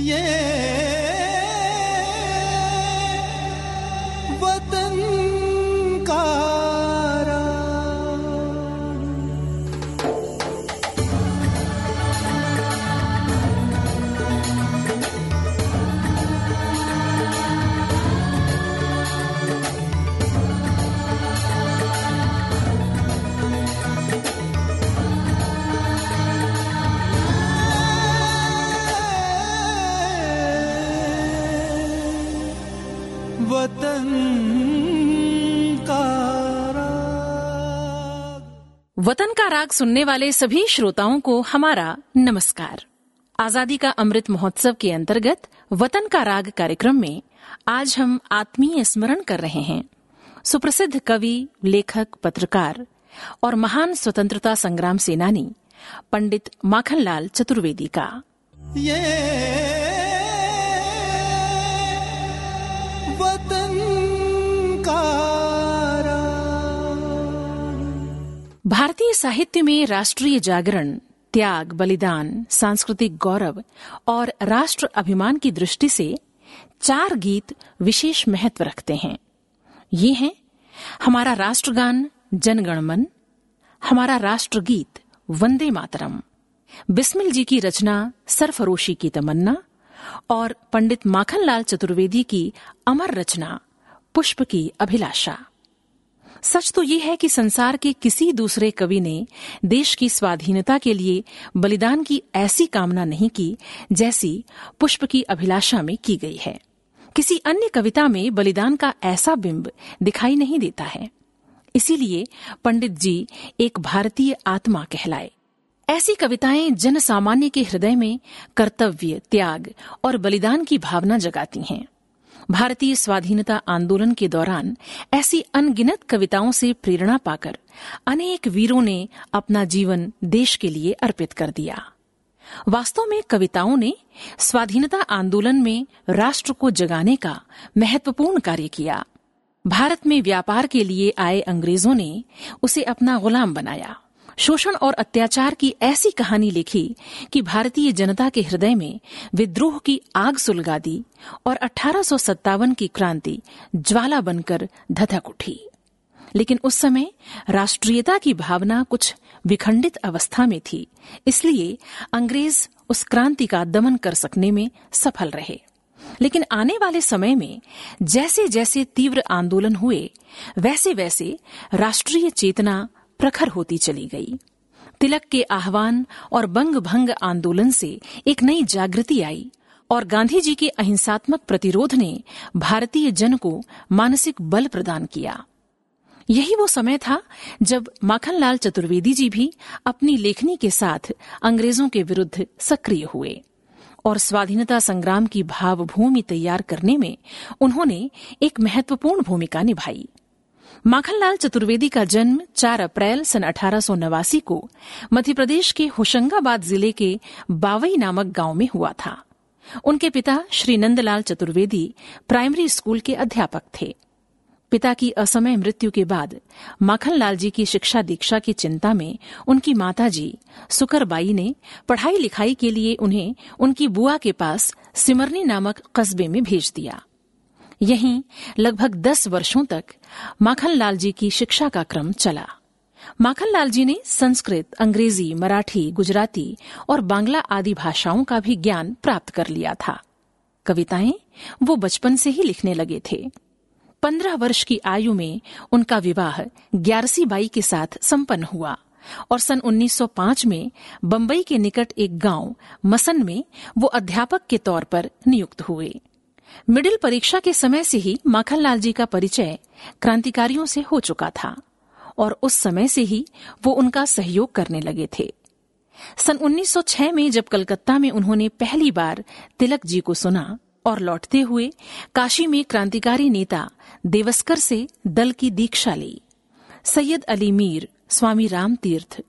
ये वतन का राग सुनने वाले सभी श्रोताओं को हमारा नमस्कार। आज़ादी का अमृत महोत्सव के अंतर्गत वतन का राग कार्यक्रम में आज हम आत्मीय स्मरण कर रहे हैं। सुप्रसिद्ध कवि, लेखक, पत्रकार और महान स्वतंत्रता संग्राम सेनानी पंडित माखनलाल चतुर्वेदी का। ये भारतीय साहित्य में राष्ट्रीय जागरण, त्याग, बलिदान, सांस्कृतिक गौरव और राष्ट्र अभिमान की दृष्टि से चार गीत विशेष महत्व रखते हैं। ये हैं, हमारा राष्ट्रगान, जनगणमन, हमारा राष्ट्रगीत, वंदे मातरम, बिस्मिल जी की रचना, सरफरोशी की तमन्ना और पंडित माखनलाल चतुर्वेदी की अमर रचना, पुष्प की अभिलाषा। सच तो ये है कि संसार के किसी दूसरे कवि ने देश की स्वाधीनता के लिए बलिदान की ऐसी कामना नहीं की जैसी पुष्प की अभिलाषा में की गई है। किसी अन्य कविता में बलिदान का ऐसा बिंब दिखाई नहीं देता है। इसीलिए पंडित जी एक भारतीय आत्मा कहलाए। ऐसी कविताएँ जन सामान्य के हृदय में कर्तव्य, त्याग और बलिदान की भावना जगाती हैं। भारतीय स्वाधीनता आंदोलन के दौरान ऐसी अनगिनत कविताओं से प्रेरणा पाकर अनेक वीरों ने अपना जीवन देश के लिए अर्पित कर दिया। वास्तव में कविताओं ने स्वाधीनता आंदोलन में राष्ट्र को जगाने का महत्वपूर्ण कार्य किया। भारत में व्यापार के लिए आए अंग्रेज़ों ने उसे अपना गुलाम बनाया। शोषण और अत्याचार की ऐसी कहानी लिखी कि भारतीय जनता के हृदय में विद्रोह की आग सुलगा दी और अठारह की क्रांति ज्वाला बनकर धधक उठी। लेकिन उस समय राष्ट्रीयता की भावना कुछ विखंडित अवस्था में थी, इसलिए अंग्रेज़ उस क्रांति का दमन कर सकने में सफल रहे। लेकिन आने वाले समय में जैसे जैसे तीव्र आंदोलन हुए वैसे वैसे राष्ट्रीय चेतना प्रखर होती चली गई। तिलक के आह्वान और बंग भंग आंदोलन से एक नई जागृति आई और गांधी जी के अहिंसात्मक प्रतिरोध ने भारतीय जन को मानसिक बल प्रदान किया। यही वो समय था जब माखनलाल चतुर्वेदी जी भी अपनी लेखनी के साथ अंग्रेज़ों के विरुद्ध सक्रिय हुए और स्वाधीनता संग्राम की भावभूमि तैयार करने में उन्होंने एक महत्वपूर्ण भूमिका निभाई। माखनलाल चतुर्वेदी का जन्म 4 अप्रैल सन अठारह सौ नवासी को मध्य प्रदेश के होशंगाबाद ज़िले के बावई नामक गाँव में हुआ था। उनके पिता श्री नंदलाल चतुर्वेदी प्राइमरी स्कूल के अध्यापक थे। पिता की असमय मृत्यु के बाद माखनलाल जी की शिक्षा दीक्षा की चिंता में उनकी माताजी सुकरबाई ने पढ़ाई लिखाई के लिए उन्हें उनकी बुआ के पास सिमरनी नामक कस्बे में भेज दिया। यहीं लगभग दस वर्षों तक माखनलाल जी की शिक्षा का क्रम चला। माखनलाल जी ने संस्कृत, अंग्रेज़ी, मराठी, गुजराती और बांग्ला आदि भाषाओं का भी ज्ञान प्राप्त कर लिया था। कविताएँ वो बचपन से ही लिखने लगे थे। पंद्रह वर्ष की आयु में उनका विवाह ग्यारसी बाई के साथ संपन्न हुआ और सन 1905 में बंबई के निकट एक गाँव मसन में वो अध्यापक के तौर पर नियुक्त हुए। मिडिल परीक्षा के समय से ही माखनलाल जी का परिचय क्रांतिकारियों से हो चुका था और उस समय से ही वो उनका सहयोग करने लगे थे। सन 1906 में जब कलकत्ता में उन्होंने पहली बार तिलक जी को सुना और लौटते हुए काशी में क्रांतिकारी नेता देवस्कर से दल की दीक्षा ली। सैयद अली मीर, स्वामी राम तीर्थ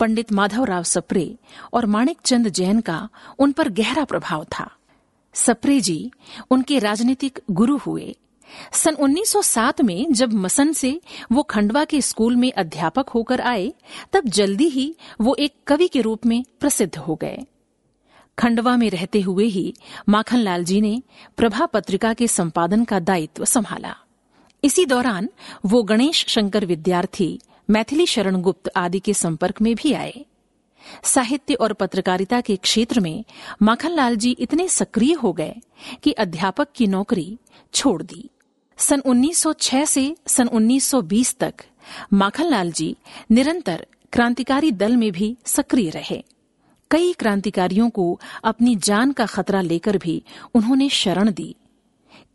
पंडित माधवराव सप्रे और माणिक चंद जैन का उन पर गहरा प्रभाव था। सप्रे जी उनके राजनीतिक गुरु हुए। सन 1907 में जब मसन से वो खंडवा के स्कूल में अध्यापक होकर आए, तब जल्दी ही वो एक कवि के रूप में प्रसिद्ध हो गए। खंडवा में रहते हुए ही माखनलाल जी ने प्रभा पत्रिका के संपादन का दायित्व संभाला। इसी दौरान वो गणेश शंकर विद्यार्थी, मैथिली शरण गुप्त आदि के संपर्क में भी आए। साहित्य और पत्रकारिता के क्षेत्र में माखनलाल जी इतने सक्रिय हो गए कि अध्यापक की नौकरी छोड़ दी। सन 1906 से सन 1920 तक माखनलाल जी निरंतर क्रांतिकारी दल में भी सक्रिय रहे। कई क्रांतिकारियों को अपनी जान का खतरा लेकर भी उन्होंने शरण दी।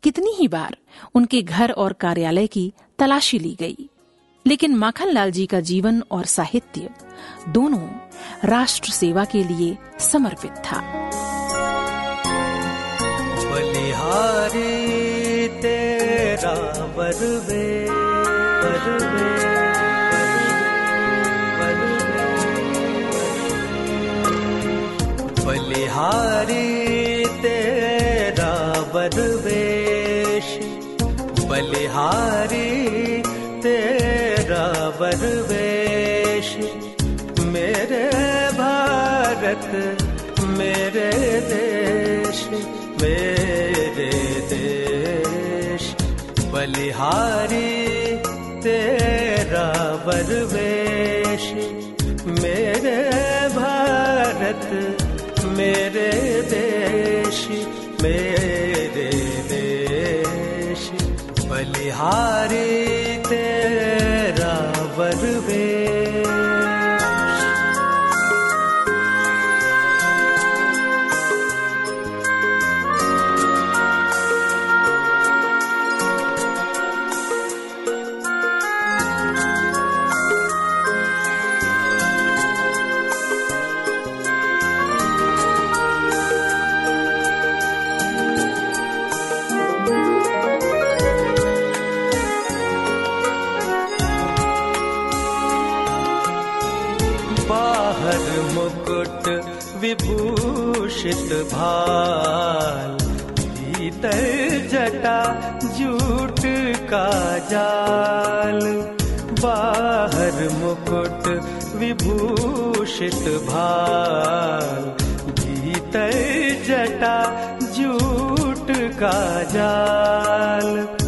कितनी ही बार उनके घर और कार्यालय की तलाशी ली गई। लेकिन माखनलाल जी का जीवन और साहित्य दोनों राष्ट्र सेवा के लिए समर्पित था। बलिहारी तेरा बरवे बलिहारी बलिहारी तेरा बरवेश मेरे भारत, मेरे देश मेरे देश। बलिहारी, तेरा बरवेश मेरे भारत, मेरे देश मेरे देश। बलिहारी विभूषित भाल भीतर जटा जूट का जाल।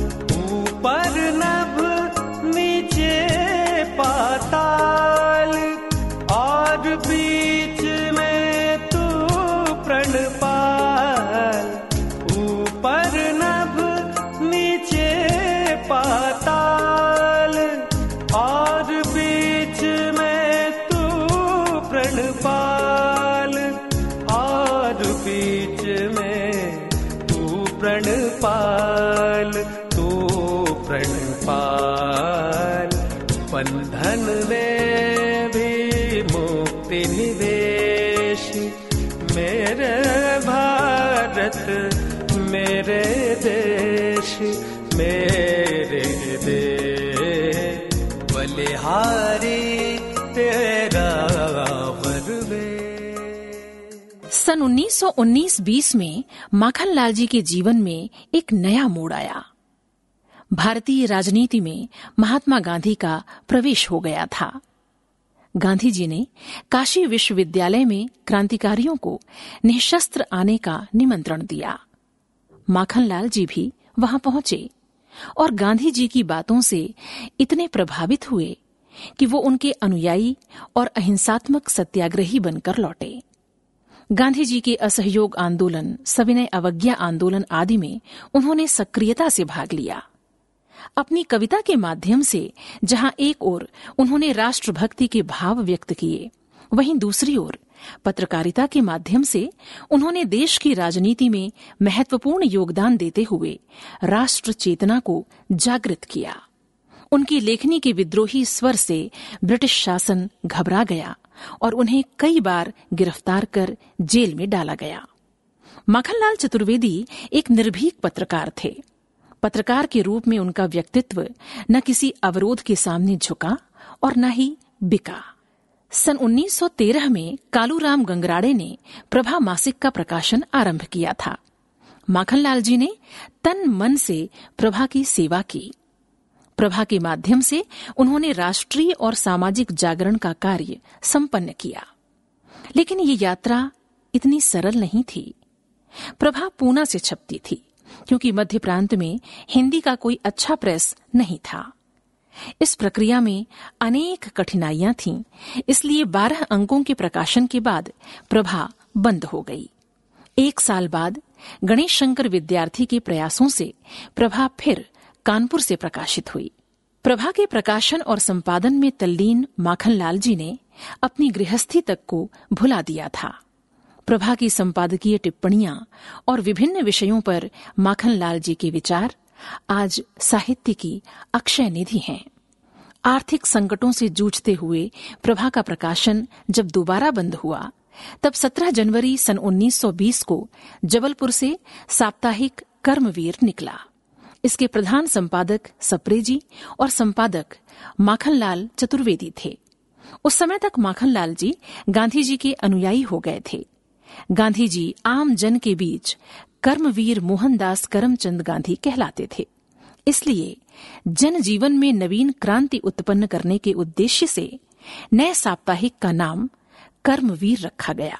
भारत मेरे देश मेरे देश। बलिहारी तेरा सन 1919-20 में माखन लाल जी के जीवन में एक नया मोड़ आया। भारतीय राजनीति में महात्मा गांधी का प्रवेश हो गया था। गांधी जी ने काशी विश्वविद्यालय में क्रांतिकारियों को निशस्त्र आने का निमंत्रण दिया। माखनलाल जी भी वहाँ पहुँचे और गांधी जी की बातों से इतने प्रभावित हुए कि वो उनके अनुयायी और अहिंसात्मक सत्याग्रही बनकर लौटे। गांधी जी के असहयोग आंदोलन, सविनय अवज्ञा आंदोलन आदि में उन्होंने सक्रियता से भाग लिया। अपनी कविता के माध्यम से, जहाँ एक ओर उन्होंने राष्ट्रभक्ति के भाव व्यक्त किए, वहीं दूसरी ओर पत्रकारिता के माध्यम से उन्होंने देश की राजनीति में महत्वपूर्ण योगदान देते हुए राष्ट्र चेतना को जागृत किया। उनकी लेखनी के विद्रोही स्वर से ब्रिटिश शासन घबरा गया और उन्हें कई बार गिरफ़्तार कर जेल में डाला गया। माखनलाल चतुर्वेदी एक निर्भीक पत्रकार थे। पत्रकार के रूप में उनका व्यक्तित्व न किसी अवरोध के सामने झुका और न ही बिका। सन 1913 में कालूराम गंगराड़े ने प्रभा मासिक का प्रकाशन आरंभ किया था। माखनलाल जी ने तन मन से प्रभा की सेवा की। प्रभा के माध्यम से उन्होंने राष्ट्रीय और सामाजिक जागरण का कार्य संपन्न किया। लेकिन ये यात्रा इतनी सरल नहीं थी। प्रभा पूना से छपती थी। क्योंकि मध्य प्रांत में हिंदी का कोई अच्छा प्रेस नहीं था। इस प्रक्रिया में अनेक कठिनाइयाँ थीं, इसलिए बारह अंकों के प्रकाशन के बाद प्रभा बंद हो गई। एक साल बाद गणेश शंकर विद्यार्थी के प्रयासों से प्रभा फिर कानपुर से प्रकाशित हुई। प्रभा के प्रकाशन और संपादन में तल्लीन माखनलाल जी ने अपनी गृहस्थी तक को भुला दिया था। प्रभा की संपादकीय टिप्पणियाँ और विभिन्न विषयों पर माखनलाल जी के विचार आज साहित्य की अक्षय निधि हैं। आर्थिक संकटों से जूझते हुए प्रभा का प्रकाशन जब दोबारा बंद हुआ, तब 17 जनवरी सन 1920 को जबलपुर से साप्ताहिक कर्मवीर निकला। इसके प्रधान संपादक सप्रेजी और संपादक माखनलाल चतुर्वेदी थे। उस समय तक माखनलाल जी गांधी जी के अनुयायी हो गए थे। गांधी जी आम जन के बीच कर्मवीर मोहनदास करमचंद गांधी कहलाते थे। इसलिए जन जीवन में नवीन क्रांति उत्पन्न करने के उद्देश्य से नए साप्ताहिक का नाम कर्मवीर रखा गया।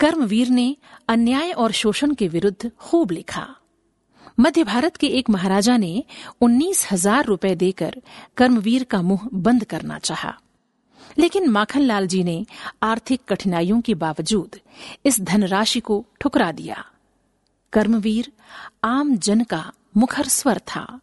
कर्मवीर ने अन्याय और शोषण के विरुद्ध खूब लिखा। मध्य भारत के एक महाराजा ने उन्नीस हज़ार रुपए देकर कर्मवीर का मुँह बंद करना चाहा। लेकिन माखनलाल जी ने आर्थिक कठिनाइयों के बावजूद इस धनराशि को ठुकरा दिया। कर्मवीर आम जन का मुखर स्वर था।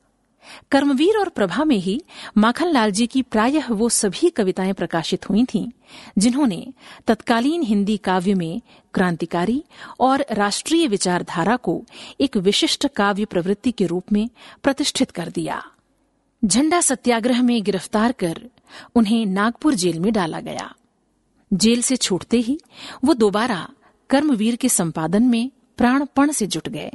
कर्मवीर और प्रभा में ही माखनलाल जी की प्रायः वो सभी कविताएँ प्रकाशित हुई थीं, जिन्होंने तत्कालीन हिंदी काव्य में क्रांतिकारी और राष्ट्रीय विचारधारा को एक विशिष्ट काव्य प्रवृत्ति के रूप में प्रतिष्ठित कर दिया। झंडा सत्याग्रह में गिरफ़्तार कर उन्हें नागपुर जेल में डाला गया। जेल से छूटते ही वो दोबारा कर्मवीर के संपादन में प्राणपण से जुट गए।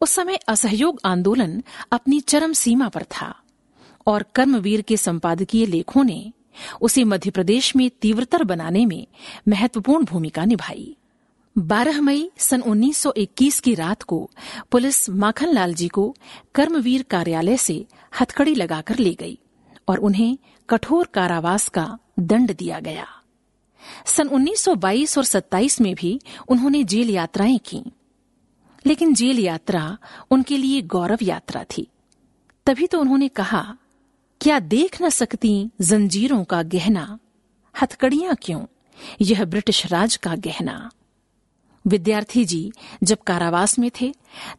उस समय असहयोग आंदोलन अपनी चरम सीमा पर था और कर्मवीर के संपादकीय लेखों ने उसे मध्य प्रदेश में तीव्रतर बनाने में महत्वपूर्ण भूमिका निभाई। 12 मई सन 1921 की रात को पुलिस माखनलाल जी को कर्मवीर कार्यालय से हथकड़ी लगाकर ले गई और उन्हें कठोर कारावास का दंड दिया गया। सन 1922 और 27 में भी उन्होंने जेल यात्राएँ की। लेकिन जेल यात्रा उनके लिए गौरव यात्रा थी। तभी तो उन्होंने कहा, क्या देख न सकती जंजीरों का गहना? हथकड़ियाँ क्यों? यह ब्रिटिश राज का गहना। विद्यार्थी जी जब कारावास में थे,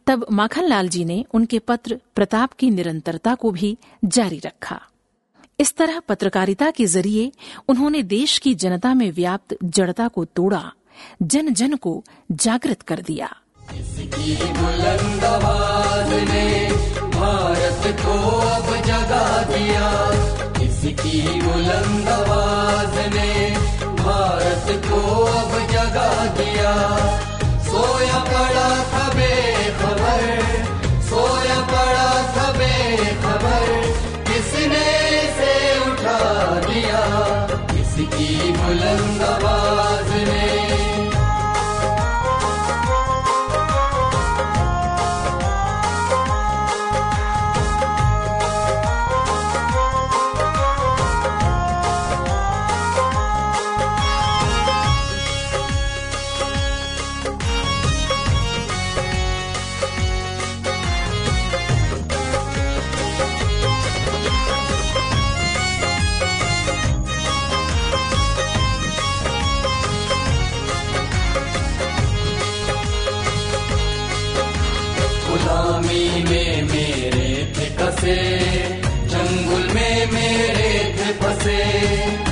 तब माखनलाल जी ने उनके पत्र प्रताप की निरंतरता को भी जारी रखा। इस तरह पत्रकारिता के ज़रिए उन्होंने देश की जनता में व्याप्त जड़ता को तोड़ा जन जन को जागृत कर दिया। भारत को अब जगा दिया। सोया पड़ा था गुलामी में मेरे जंगल में मेरे थे फंसे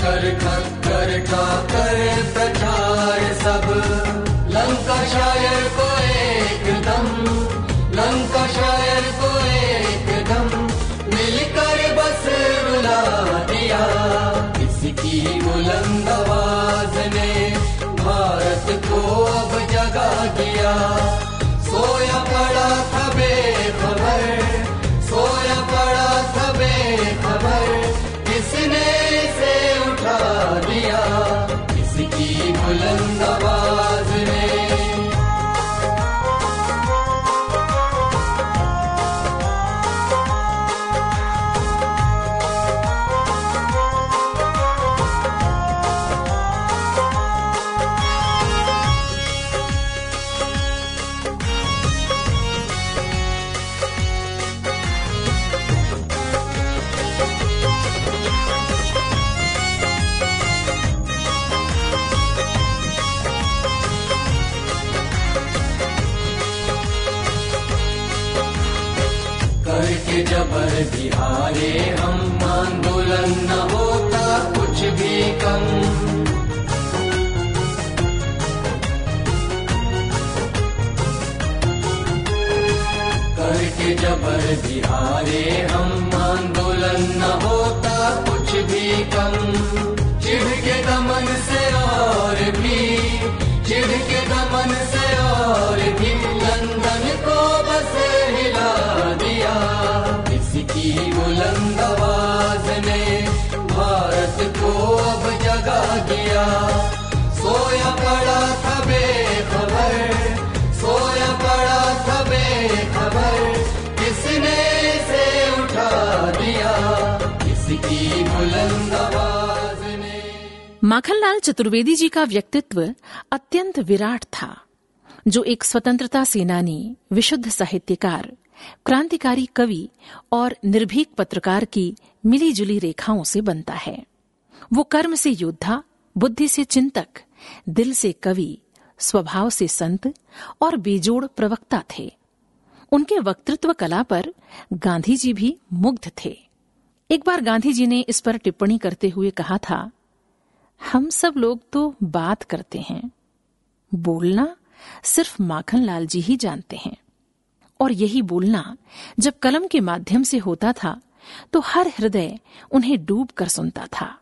कर खक्कर का, कर, प्रचार सब। लंका शायर को एकदम लंका शायर को एकदम मिलकर बस बुला दिया। इसकी बुलंद आवाज़ ने भारत को अब जगा दिया। इसकी बुलंद आवाज़ ने भारत को अब जगा दिया। सोया पड़ा सोया पड़ा किसने से उठा दिया? इसकी बुलंद आवाज़ ने माखनलाल चतुर्वेदी जी का व्यक्तित्व अत्यंत विराट था, जो एक स्वतंत्रता सेनानी, विशुद्ध साहित्यकार क्रांतिकारी कवि और निर्भीक पत्रकार की मिलीजुली रेखाओं से बनता है। वो कर्म से योद्धा, बुद्धि से चिंतक, दिल से कवि, स्वभाव से संत और बेजोड़ प्रवक्ता थे। उनके वक्तृत्व कला पर गांधी जी भी मुग्ध थे। एक बार गांधी जी ने इस पर टिप्पणी करते हुए कहा था, हम सब लोग तो बात करते हैं। बोलना सिर्फ़ माखनलाल जी ही जानते हैं। और यही बोलना जब कलम के माध्यम से होता था तो हर हृदय उन्हें डूब कर सुनता था।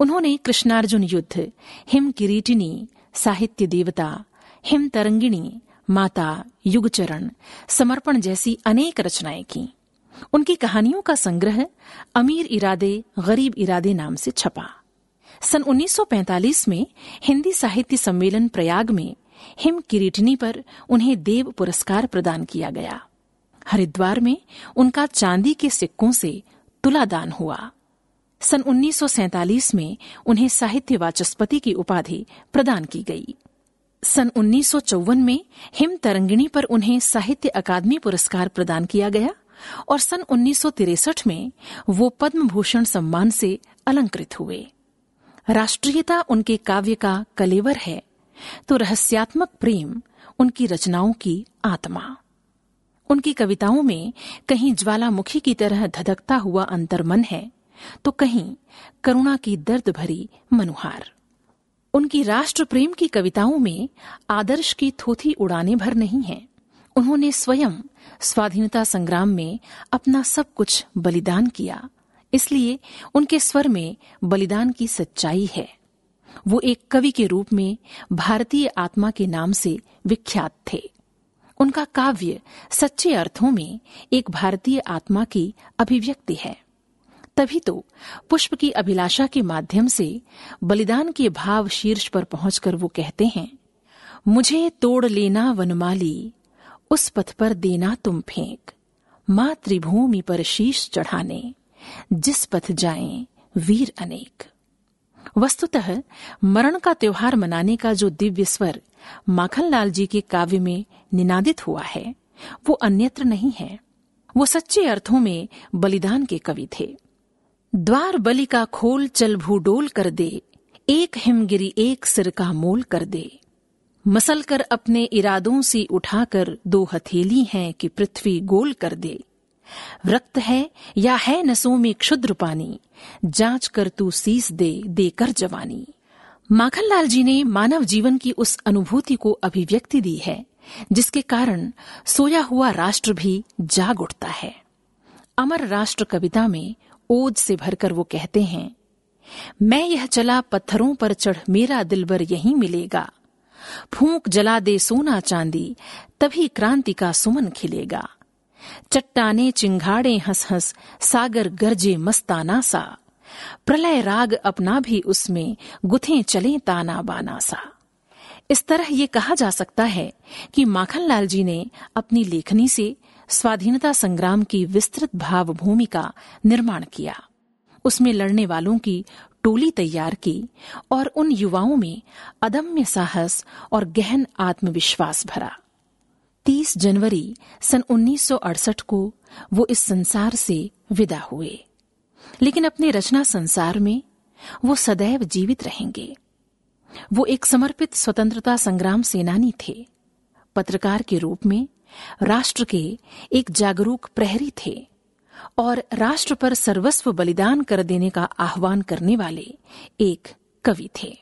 उन्होंने कृष्णार्जुन युद्ध, हिम किरीटिनी, साहित्य देवता, हिम तरंगिणी, माता युगचरण, समर्पण जैसी अनेक रचनाएँ की। उनकी कहानियों का संग्रह अमीर इरादे, गरीब इरादे नाम से छपा। सन 1945 में हिंदी साहित्य सम्मेलन प्रयाग में हिम किरीटनी पर उन्हें देव पुरस्कार प्रदान किया गया। हरिद्वार में उनका चांदी के सिक्कों से तुलादान हुआ। सन 1947 में उन्हें साहित्य वाचस्पति की उपाधि प्रदान की गई। सन 1954 में हिम तरंगिणी पर उन्हें साहित्य अकादमी पुरस्कार प्रदान किया गया और सन 1963 में वो पद्म भूषण सम्मान से अलंकृत हुए। राष्ट्रीयता उनके काव्य का कलेवर है। तो रहस्यात्मक प्रेम उनकी रचनाओं की आत्मा। उनकी कविताओं में कहीं ज्वालामुखी की तरह धधकता हुआ अंतर्मन है तो कहीं करुणा की दर्द भरी मनुहार। उनकी राष्ट्र प्रेम की कविताओं में आदर्श की थोथी उड़ाने भर नहीं है। उन्होंने स्वयं स्वाधीनता संग्राम में अपना सब कुछ बलिदान किया, इसलिए उनके स्वर में बलिदान की सच्चाई है। वो एक कवि के रूप में भारतीय आत्मा के नाम से विख्यात थे। उनका काव्य सच्चे अर्थों में एक भारतीय आत्मा की अभिव्यक्ति है। तभी तो पुष्प की अभिलाषा के माध्यम से बलिदान के भाव शीर्ष पर पहुंचकर वो कहते हैं, मुझे तोड़ लेना वनमाली, उस पथ पर देना तुम फेंक, मातृभूमि पर शीश चढ़ाने, जिस पथ जाएँ वीर अनेक। वस्तुतः मरण का त्योहार मनाने का जो दिव्य स्वर माखनलाल जी के काव्य में निनादित हुआ है, वो अन्यत्र नहीं है। वो सच्चे अर्थों में बलिदान के कवि थे। द्वार बलि का खोल चल भूडोल कर दे, एक हिमगिरी एक सिर का मोल कर दे। मसल कर अपने इरादों से उठाकर दो हथेली हैं कि पृथ्वी गोल कर दे। रक्त है या है नसों में क्षुद्र पानी? जाँच कर तू सीस दे, देकर जवानी। माखनलाल जी ने मानव जीवन की उस अनुभूति को अभिव्यक्ति दी है, जिसके कारण सोया हुआ राष्ट्र भी जाग उठता है। अमर राष्ट्र कविता में ओज से भरकर वो कहते हैं, मैं यह चला पत्थरों पर चढ़ मेरा दिलबर यहीं मिलेगा। फूंक जला दे सोना चांदी, तभी क्रांति का सुमन खिलेगा। चट्टाने चिंगाड़े हंस हंस सागर गरजे मस्ताना सा। प्रलय राग अपना भी उसमें गुथे चले ताना बाना सा। इस तरह ये कहा जा सकता है कि माखनलाल जी ने अपनी लेखनी से स्वाधीनता संग्राम की विस्तृत भाव भूमि का निर्माण किया। उसमें लड़ने वालों की टोली तैयार की और उन युवाओं में अदम्य साहस और गहन आत्मविश्वास भरा। 30 जनवरी सन 1968 को वो इस संसार से विदा हुए। लेकिन अपने रचना संसार में वो सदैव जीवित रहेंगे। वो एक समर्पित स्वतंत्रता संग्राम सेनानी थे। पत्रकार के रूप में राष्ट्र के एक जागरूक प्रहरी थे और राष्ट्र पर सर्वस्व बलिदान कर देने का आह्वान करने वाले एक कवि थे।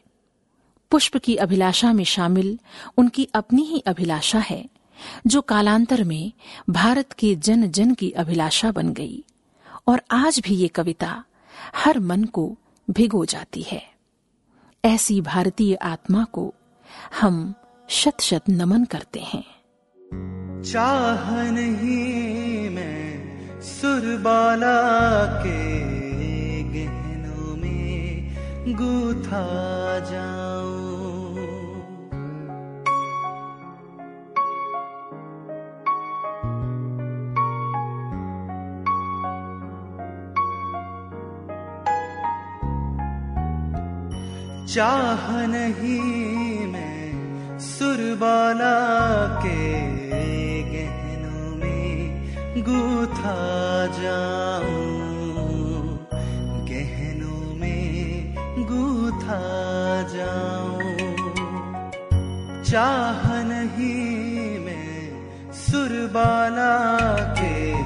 पुष्प की अभिलाषा में शामिल उनकी अपनी ही अभिलाषा है जो कालांतर में भारत के जन जन की अभिलाषा बन गई, और आज भी ये कविता हर मन को भिगो जाती है। ऐसी भारतीय आत्मा को हम शत शत नमन करते हैं। चाह नहीं मैं सुरबाला के गहनों में गूथा जाऊँ। चाह नहीं मैं सुरबाला के गहनों में गूथा जाऊँ। गहनों में गूथा जाऊँ। चाह नहीं मैं सुरबाला के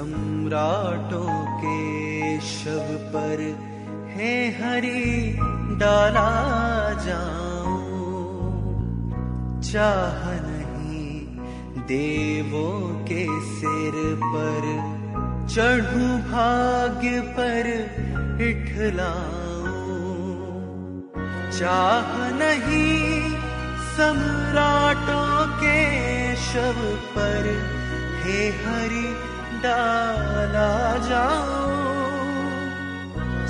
सम्राटों के शव पर है हरी डाला जाऊँ। चाह नहीं देवों के सिर पर, चढ़ू भाग्य पर इठलाऊं चाह नहीं सम्राटों के शव पर, हे हरि डाला जाओ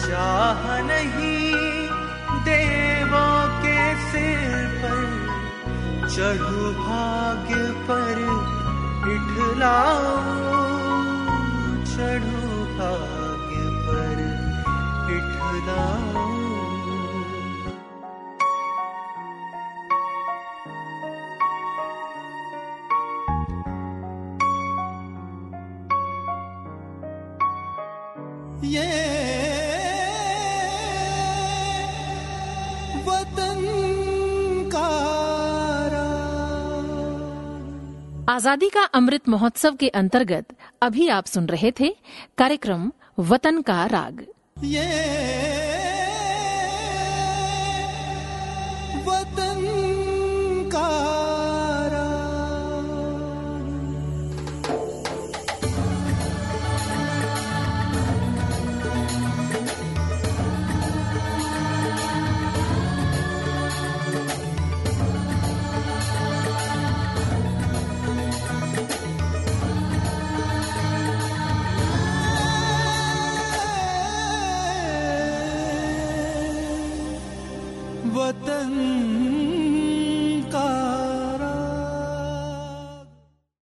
चाह नहीं देवों के सिर पर, चढ़ू भाग्य पर इठलाओ चढ़ू भाग्य पर इठलाओ आज़ादी का अमृत महोत्सव के अंतर्गत अभी आप सुन रहे थे कार्यक्रम वतन का राग। ये